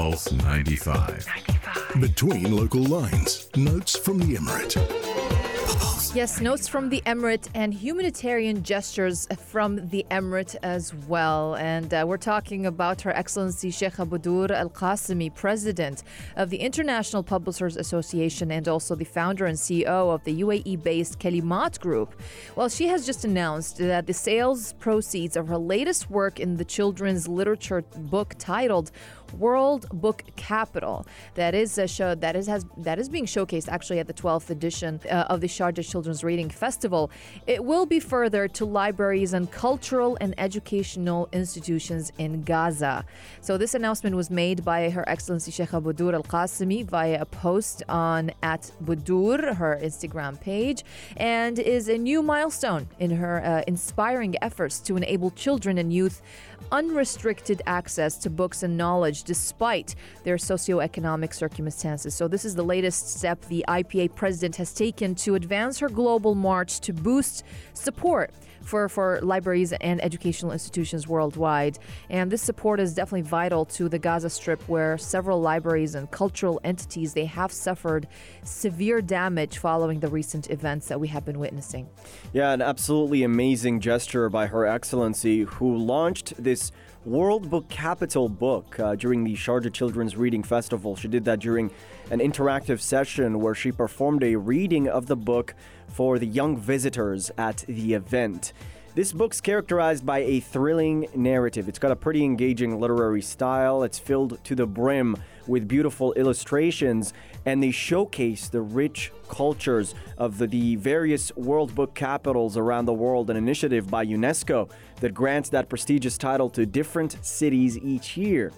Pulse 95. 95. Between local lines, notes from the Emirate. Yes, notes from the Emirate and humanitarian gestures from the Emirate as well. And uh, we're talking about Her Excellency Sheikh Bodour Al Qasimi, President of the International Publishers Association and also the founder and CEO of the UAE based Kalimat Group. Well, she has just announced that the sales proceeds of her latest work in the children's literature book titled World Book Capital that is a show that is has that is being showcased actually at the 12th edition uh, of the Sharjah Children's Reading Festival. It will be further to libraries and cultural and educational institutions in Gaza. So this announcement was made by Her Excellency Sheikh Bodour Al Qasimi via a post on at Bodour, her Instagram page, and is a new milestone in her uh, inspiring efforts to enable children and youth unrestricted access to books and knowledge despite their socioeconomic circumstances. So, this is the latest step the IPA president has taken to advance her global march to boost support for, for libraries and educational institutions worldwide. And this support is definitely vital to the Gaza Strip, where several libraries and cultural entities they have suffered severe damage following the recent events that we have been witnessing. Yeah, an absolutely amazing gesture by Her Excellency, who launched this World Book Capital book uh, during the Sharjah Children's Reading Festival. She did that during an interactive session where she performed a reading of the book for the young visitors at the event. This book's characterized by a thrilling narrative. It's got a pretty engaging literary style. It's filled to the brim with beautiful illustrations, and they showcase the rich cultures of the, the, various World Book capitals around the world, an initiative by UNESCO that grants that prestigious title to different cities each year.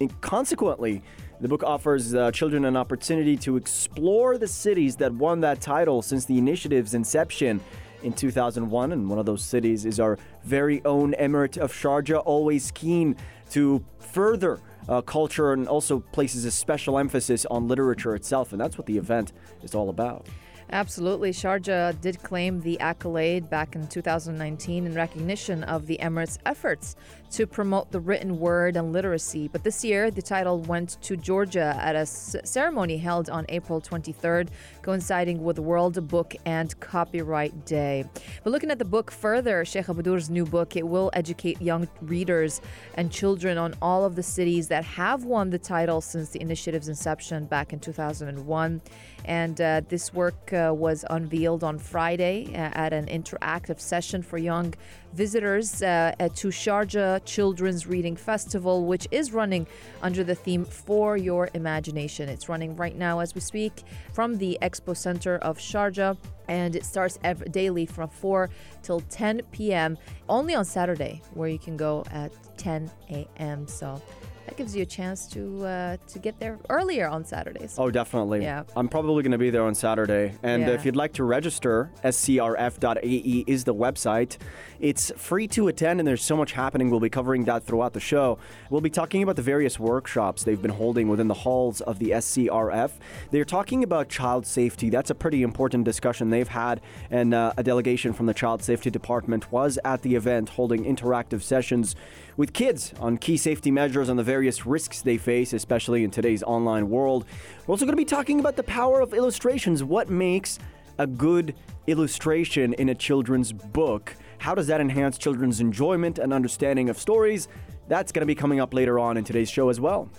And consequently, the book offers uh, children an opportunity to explore the cities that won that title since the initiative's inception in 2001. And one of those cities is our very own Emirate of Sharjah, always keen to further uh, culture and also places a special emphasis on literature itself. And that's what the event is all about. Absolutely. Sharjah did claim the accolade back in 2019 in recognition of the Emirates' efforts to promote the written word and literacy. But this year, the title went to Georgia at a ceremony held on April 23rd, coinciding with World Book and Copyright Day. But looking at the book further, Sheikh Bodour's new book, it will educate young readers and children on all of the cities that have won the title since the initiative's inception back in 2001. And uh, this work was unveiled on Friday uh, at an interactive session for young visitors uh, to Sharjah Children's Reading Festival, which is running under the theme For Your Imagination. It's running right now as we speak from the Expo Center of Sharjah and it starts every, daily from 4 till 10 p.m. only on Saturday where you can go at 10 a.m. So that gives you a chance to uh, to get there earlier on Saturdays. Oh, definitely. Yeah. I'm probably going to be there on Saturday. And yeah. if you'd like to register, scrf.ae is the website. It's free to attend, and there's so much happening. We'll be covering that throughout the show. We'll be talking about the various workshops they've been holding within the halls of the SCRF. They're talking about child safety. That's a pretty important discussion they've had, and uh, a delegation from the Child Safety Department was at the event holding interactive sessions with kids on key safety measures and the various risks they face, especially in today's online world. We're also going to be talking about the power of illustrations. What makes a good illustration in a children's book? How does that enhance children's enjoyment and understanding of stories? That's going to be coming up later on in today's show as well.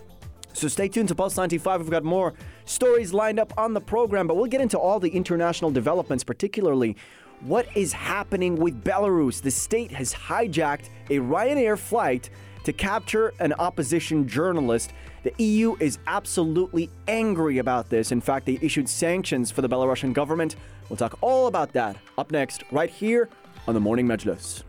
So stay tuned to Pulse 95. We've got more stories lined up on the program, but we'll get into all the international developments, particularly what is happening with Belarus. The state has hijacked a Ryanair flight to capture an opposition journalist. The EU is absolutely angry about this. In fact, they issued sanctions for the Belarusian government. We'll talk all about that up next, right here on the Morning Majlis.